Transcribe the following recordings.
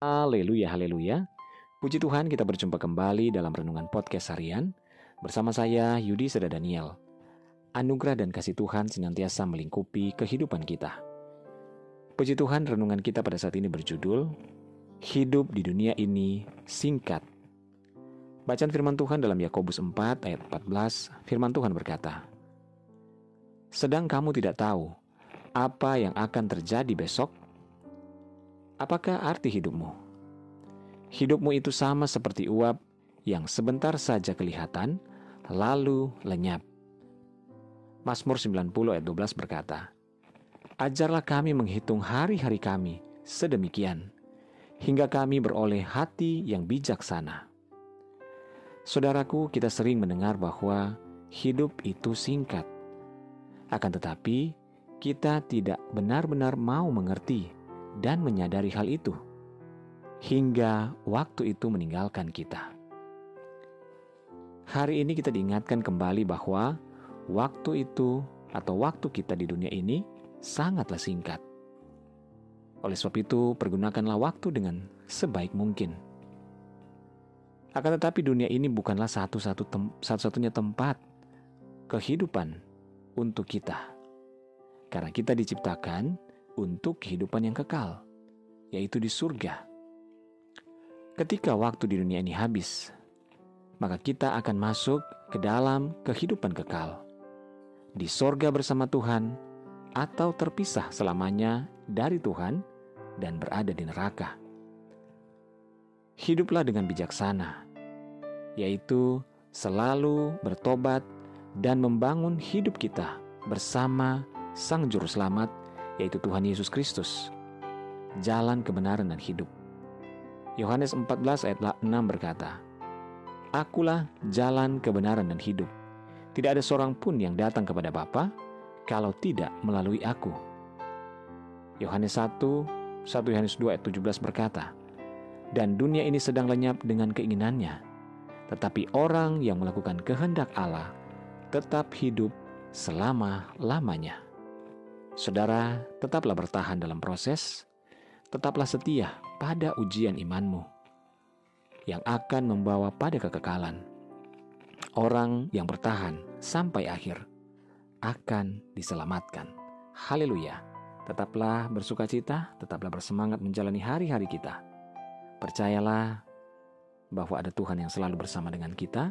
Haleluya, haleluya. Puji Tuhan kita berjumpa kembali dalam Renungan Podcast Harian bersama saya Yudi Seda Daniel. Anugerah dan kasih Tuhan senantiasa melingkupi kehidupan kita. Puji Tuhan renungan kita pada saat ini berjudul Hidup di dunia ini singkat. Bacaan firman Tuhan dalam Yakobus 4 ayat 14, firman Tuhan berkata, Sedang kamu tidak tahu apa yang akan terjadi besok, Apakah arti hidupmu? Hidupmu itu sama seperti uap yang sebentar saja kelihatan, lalu lenyap. Mazmur 90 ayat 12 berkata, Ajarlah kami menghitung hari-hari kami sedemikian, hingga kami beroleh hati yang bijaksana. Saudaraku, kita sering mendengar bahwa hidup itu singkat. Akan tetapi, kita tidak benar-benar mau mengerti dan menyadari hal itu hingga waktu itu meninggalkan kita. Hari ini kita diingatkan kembali bahwa waktu itu atau waktu kita di dunia ini sangatlah singkat. Oleh sebab itu, pergunakanlah waktu dengan sebaik mungkin. Akan tetapi dunia ini bukanlah satu-satu tem satu-satunya tempat kehidupan untuk kita. Karena kita diciptakan untuk kehidupan yang kekal, yaitu di surga. Ketika waktu di dunia ini habis, maka kita akan masuk ke dalam kehidupan kekal di sorga bersama Tuhan, atau terpisah selamanya dari Tuhan dan berada di neraka. Hiduplah dengan bijaksana, yaitu selalu bertobat dan membangun hidup kita bersama Sang Juru Selamat yaitu Tuhan Yesus Kristus, jalan kebenaran dan hidup. Yohanes 14 ayat 6 berkata, Akulah jalan kebenaran dan hidup. Tidak ada seorang pun yang datang kepada Bapa kalau tidak melalui aku. Yohanes 1, 1 Yohanes 2 ayat 17 berkata, Dan dunia ini sedang lenyap dengan keinginannya, tetapi orang yang melakukan kehendak Allah tetap hidup selama-lamanya. Saudara, tetaplah bertahan dalam proses, tetaplah setia pada ujian imanmu yang akan membawa pada kekekalan. Orang yang bertahan sampai akhir akan diselamatkan. Haleluya! Tetaplah bersuka cita, tetaplah bersemangat menjalani hari-hari kita. Percayalah bahwa ada Tuhan yang selalu bersama dengan kita,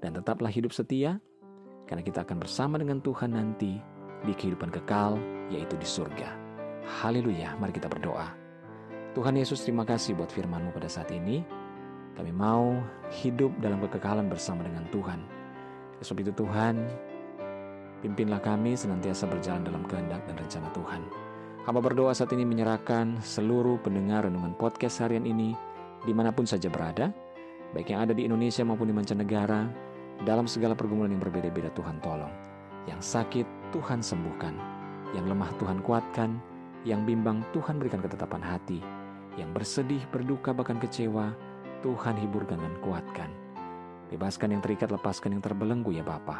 dan tetaplah hidup setia, karena kita akan bersama dengan Tuhan nanti di kehidupan kekal, yaitu di surga. Haleluya, mari kita berdoa. Tuhan Yesus, terima kasih buat firman-Mu pada saat ini. Kami mau hidup dalam kekekalan bersama dengan Tuhan. Sebab itu Tuhan, pimpinlah kami senantiasa berjalan dalam kehendak dan rencana Tuhan. Hamba berdoa saat ini menyerahkan seluruh pendengar renungan podcast harian ini di mana pun saja berada, baik yang ada di Indonesia maupun di mancanegara, dalam segala pergumulan yang berbeda-beda Tuhan tolong. Yang sakit Tuhan sembuhkan, yang lemah Tuhan kuatkan, yang bimbang Tuhan berikan ketetapan hati, yang bersedih, berduka, bahkan kecewa, Tuhan hiburkan dan kuatkan. Bebaskan yang terikat, lepaskan yang terbelenggu ya Bapa.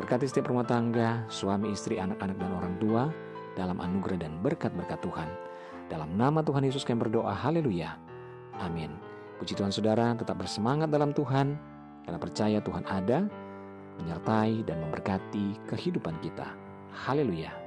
Berkati setiap rumah tangga, suami, istri, anak-anak, dan orang tua dalam anugerah dan berkat-berkat Tuhan. Dalam nama Tuhan Yesus kami berdoa, haleluya. Amin. Puji Tuhan saudara, tetap bersemangat dalam Tuhan, karena percaya Tuhan ada, menyertai dan memberkati kehidupan kita. Haleluya!